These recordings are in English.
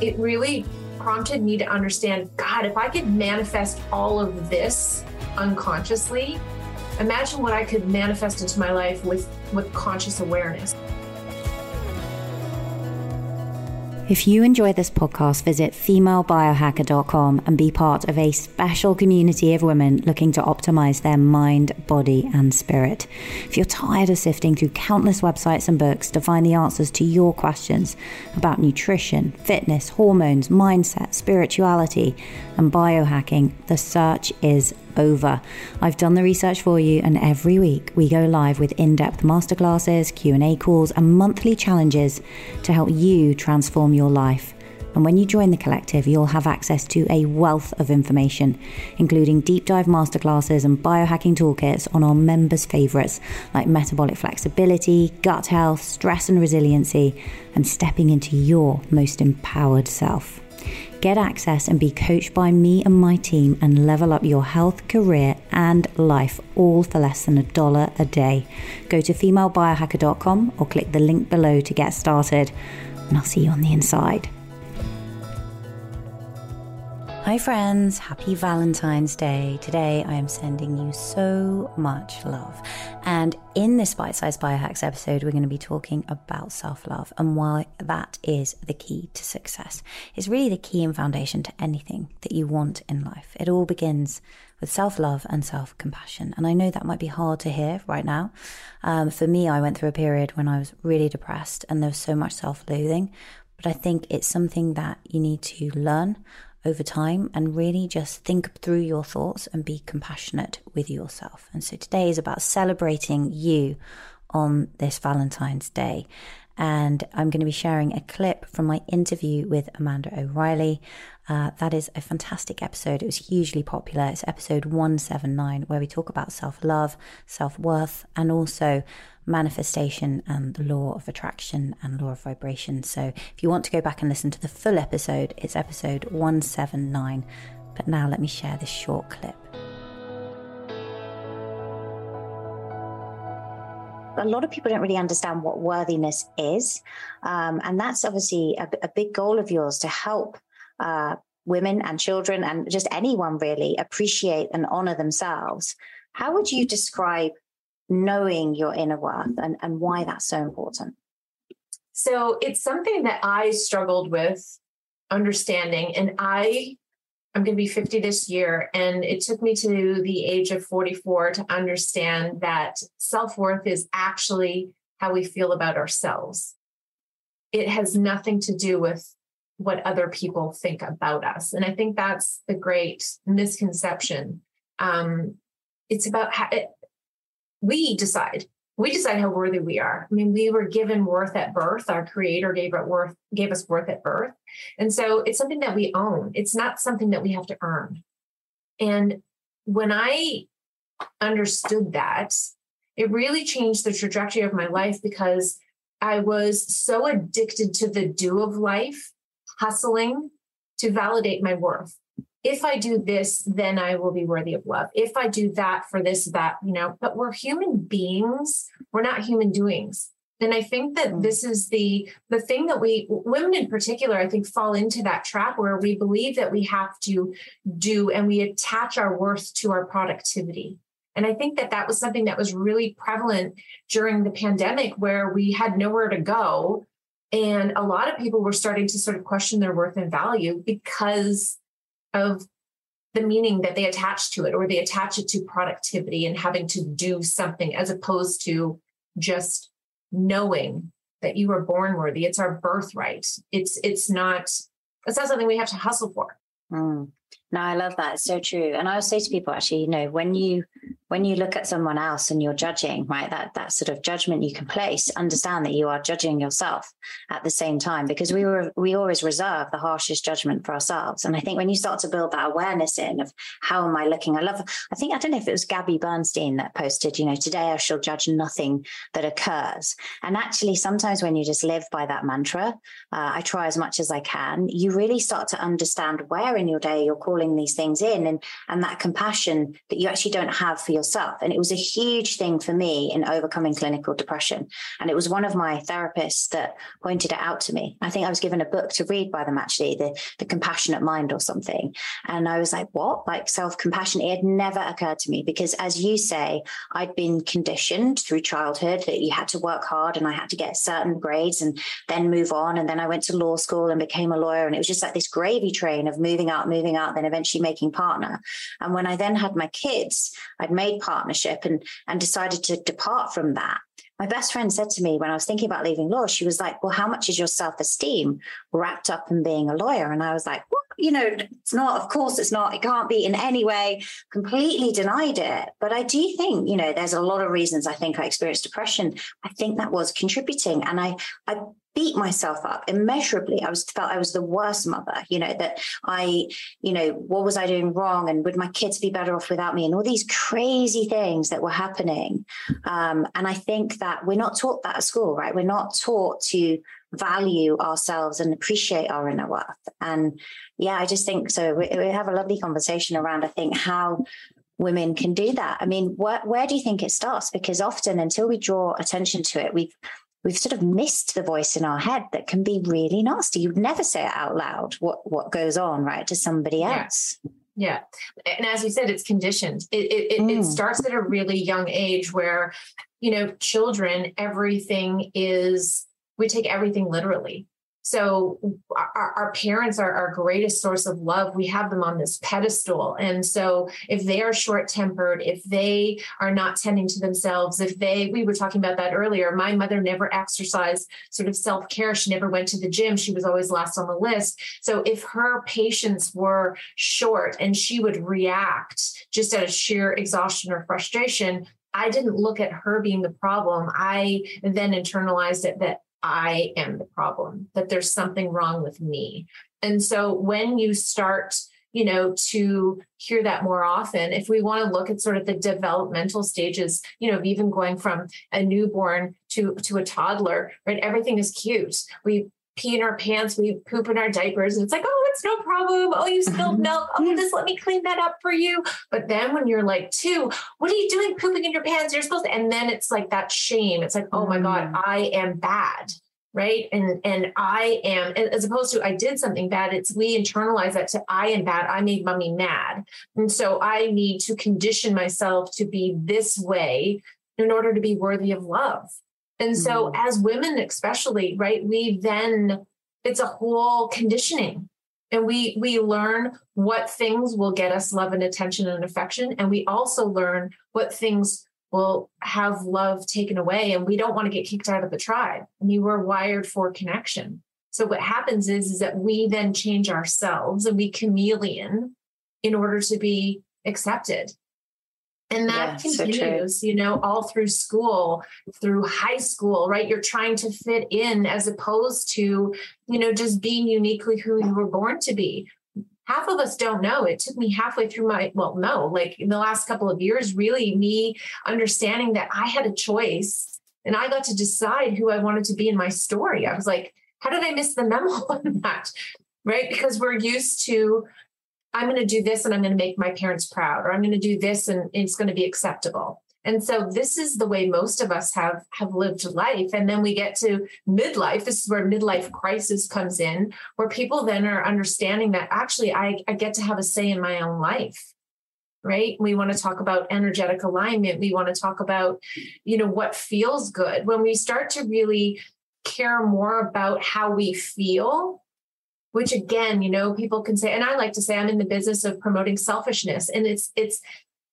it really prompted me to understand God, if I could manifest all of this unconsciously, imagine what I could manifest into my life with, with conscious awareness. If you enjoy this podcast, visit femalebiohacker.com and be part of a special community of women looking to optimize their mind, body, and spirit. If you're tired of sifting through countless websites and books to find the answers to your questions about nutrition, fitness, hormones, mindset, spirituality, and biohacking, the search is over. I've done the research for you and every week we go live with in-depth masterclasses, Q&A calls and monthly challenges to help you transform your life. And when you join the collective, you'll have access to a wealth of information, including deep dive masterclasses and biohacking toolkits on our members' favorites like metabolic flexibility, gut health, stress and resiliency, and stepping into your most empowered self. Get access and be coached by me and my team and level up your health, career, and life all for less than a dollar a day. Go to femalebiohacker.com or click the link below to get started, and I'll see you on the inside. Hi, friends. Happy Valentine's Day. Today, I am sending you so much love. And in this bite sized biohacks episode, we're going to be talking about self love and why that is the key to success. It's really the key and foundation to anything that you want in life. It all begins with self love and self compassion. And I know that might be hard to hear right now. Um, for me, I went through a period when I was really depressed and there was so much self loathing. But I think it's something that you need to learn over time and really just think through your thoughts and be compassionate with yourself. And so today is about celebrating you on this Valentine's Day. And I'm going to be sharing a clip from my interview with Amanda O'Reilly. Uh, that is a fantastic episode. It was hugely popular. It's episode 179, where we talk about self love, self worth, and also manifestation and the law of attraction and law of vibration. So if you want to go back and listen to the full episode, it's episode 179. But now let me share this short clip. a lot of people don't really understand what worthiness is. Um, and that's obviously a, a, big goal of yours to help uh, women and children and just anyone really appreciate and honor themselves. How would you describe knowing your inner worth and, and why that's so important? So it's something that I struggled with understanding. And I I'm going to be 50 this year. And it took me to the age of 44 to understand that self worth is actually how we feel about ourselves. It has nothing to do with what other people think about us. And I think that's the great misconception. Um, it's about how it, we decide we decide how worthy we are. I mean, we were given worth at birth. Our creator gave it worth, gave us worth at birth. And so it's something that we own. It's not something that we have to earn. And when I understood that, it really changed the trajectory of my life because I was so addicted to the do of life, hustling to validate my worth if I do this, then I will be worthy of love. If I do that for this, that, you know, but we're human beings. We're not human doings. And I think that mm. this is the the thing that we women in particular, I think, fall into that trap where we believe that we have to do and we attach our worth to our productivity. And I think that that was something that was really prevalent during the pandemic where we had nowhere to go. And a lot of people were starting to sort of question their worth and value because of the meaning that they attach to it or they attach it to productivity and having to do something as opposed to just knowing that you were born worthy. It's our birthright. It's it's not it's not something we have to hustle for. Mm. no i love that. It's so true. And i always say to people actually you know when you when you look at someone else and you're judging, right, that that sort of judgment you can place, understand that you are judging yourself at the same time because we were we always reserve the harshest judgment for ourselves. And I think when you start to build that awareness in of how am I looking, I love. I think I don't know if it was Gabby Bernstein that posted, you know, today I shall judge nothing that occurs. And actually, sometimes when you just live by that mantra, uh, I try as much as I can. You really start to understand where in your day you're calling these things in, and and that compassion that you actually don't have for yourself. And it was a huge thing for me in overcoming clinical depression. And it was one of my therapists that pointed it out to me. I think I was given a book to read by them actually, the, the compassionate mind or something. And I was like, what? Like self compassion? It had never occurred to me because as you say, I'd been conditioned through childhood that you had to work hard and I had to get certain grades and then move on. And then I went to law school and became a lawyer. And it was just like this gravy train of moving up, moving up, then eventually making partner. And when I then had my kids, I'd made partnership and, and decided to depart from that. My best friend said to me when I was thinking about leaving law, she was like, Well, how much is your self esteem wrapped up in being a lawyer? And I was like, What? You know, it's not, of course, it's not, it can't be in any way, completely denied it. But I do think, you know, there's a lot of reasons I think I experienced depression. I think that was contributing. And I, I beat myself up immeasurably. I was felt I was the worst mother, you know, that I, you know, what was I doing wrong? And would my kids be better off without me? And all these crazy things that were happening. Um, and I think that we're not taught that at school, right? We're not taught to value ourselves and appreciate our inner worth. And yeah, I just think so. We, we have a lovely conversation around, I think, how women can do that. I mean, where, where do you think it starts? Because often until we draw attention to it, we've we've sort of missed the voice in our head that can be really nasty. You'd never say it out loud what what goes on, right, to somebody else. Yeah. yeah. And as you said, it's conditioned. It it, mm. it starts at a really young age where, you know, children, everything is we take everything literally. So our, our, parents are our greatest source of love. We have them on this pedestal. And so if they are short tempered, if they are not tending to themselves, if they, we were talking about that earlier, my mother never exercised sort of self care. She never went to the gym. She was always last on the list. So if her patience were short and she would react just out of sheer exhaustion or frustration, I didn't look at her being the problem. I then internalized it that I am the problem, that there's something wrong with me. And so when you start, you know, to hear that more often, if we want to look at sort of the developmental stages, you know, even going from a newborn to to a toddler, right? Everything is cute. We pee in our pants, we poop in our diapers, and it's like, oh, it's no problem. Oh, you spilled mm-hmm. milk. Oh, just let me clean that up for you. But then when you're like two, what are you doing pooping in your pants? You're supposed to, and then it's like that shame. It's like, oh my God, mm. I am bad. Right. And and I am, as opposed to I did something bad, it's we internalize that to I am bad. I made mommy mad. And so I need to condition myself to be this way in order to be worthy of love. And so, mm-hmm. as women, especially, right, we then it's a whole conditioning, and we we learn what things will get us love and attention and affection, and we also learn what things will have love taken away, and we don't want to get kicked out of the tribe. I mean, we're wired for connection. So what happens is is that we then change ourselves and we chameleon in order to be accepted and that yeah, continues, so you know, all through school, through high school, right? You're trying to fit in as opposed to, you know, just being uniquely who you were born to be. Half of us don't know. It took me halfway through my, well, no, like in the last couple of years, really me understanding that I had a choice and I got to decide who I wanted to be in my story. I was like, how did I miss the memo on that? Right? Because we're used to I'm going to do this and I'm going to make my parents proud, or I'm going to do this and it's going to be acceptable. And so this is the way most of us have have lived life. And then we get to midlife. This is where midlife crisis comes in, where people then are understanding that actually I, I get to have a say in my own life. Right. We want to talk about energetic alignment. We want to talk about, you know, what feels good. When we start to really care more about how we feel which again you know people can say and i like to say i'm in the business of promoting selfishness and it's it's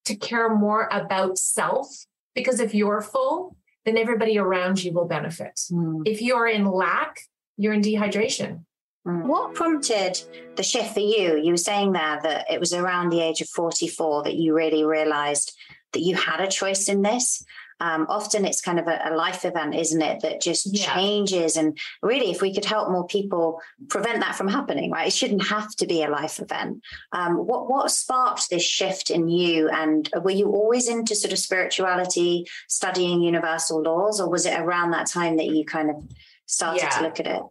to care more about self because if you're full then everybody around you will benefit mm. if you're in lack you're in dehydration mm. what prompted the shift for you you were saying there that it was around the age of 44 that you really realized that you had a choice in this um, often it's kind of a, a, life event, isn't it, that just yeah. changes. And really, if we could help more people prevent that from happening, right? It shouldn't have to be a life event. Um, what what sparked this shift in you? And were you always into sort of spirituality, studying universal laws, or was it around that time that you kind of started yeah. to look at it?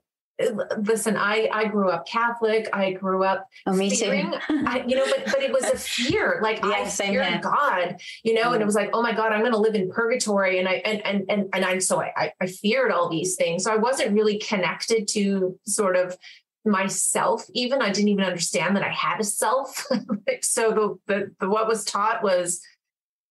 Listen, I I grew up Catholic. I grew up oh, me fearing, too. I, you know, but but it was a fear. Like Yeah, I feared here. God, you know, and Mm. it was like, oh my God, I'm going to live in purgatory, and I and and and and I so I I- I feared all these things. So I wasn't really connected to sort of myself. Even I didn't even understand that I had a self. So the, the the what was taught was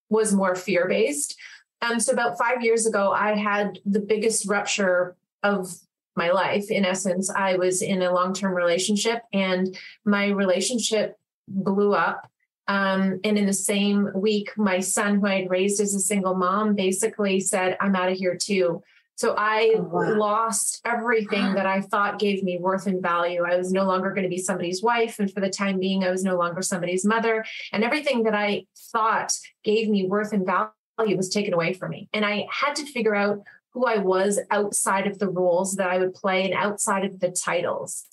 was more fear based. Um, so about five years ago, I had the biggest rupture of my life. In essence, I was in a long term relationship, and my relationship blew up. Um, and in the same week, my son, who I had raised as a single mom, basically said, I'm out of here too. So I Oh, wow. lost everything that I thought gave me worth and value. I was no longer going to be somebody's wife. And for the time being, I was no longer somebody's mother. And everything that I thought gave me worth and value was taken away from me. And I had to figure out who I was outside of the roles that I would play and outside of the titles.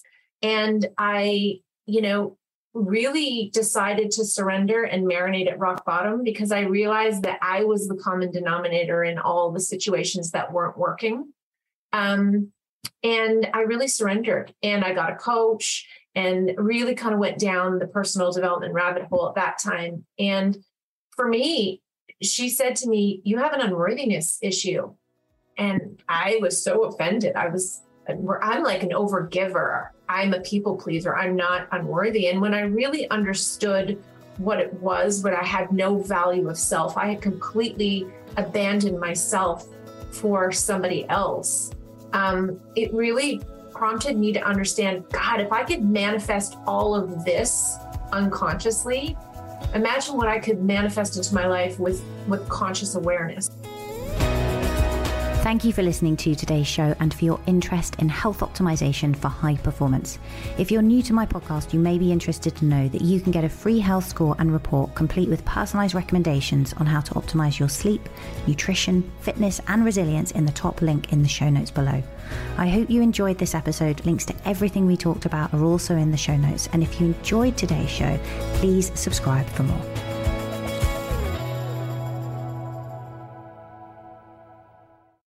And I, you know, really decided to surrender and marinate at rock bottom because I realized that I was the common denominator in all the situations that weren't working. Um, and I really surrendered and I got a coach and really kind of went down the personal development rabbit hole at that time. And for me, she said to me, You have an unworthiness issue. And I was so offended. I was, I'm like an overgiver. I'm a people pleaser. I'm not unworthy. And when I really understood what it was, but I had no value of self, I had completely abandoned myself for somebody else. Um, it really prompted me to understand God, if I could manifest all of this unconsciously, imagine what I could manifest into my life with, with conscious awareness. Thank you for listening to today's show and for your interest in health optimization for high performance. If you're new to my podcast, you may be interested to know that you can get a free health score and report complete with personalized recommendations on how to optimize your sleep, nutrition, fitness, and resilience in the top link in the show notes below. I hope you enjoyed this episode. Links to everything we talked about are also in the show notes. And if you enjoyed today's show, please subscribe for more.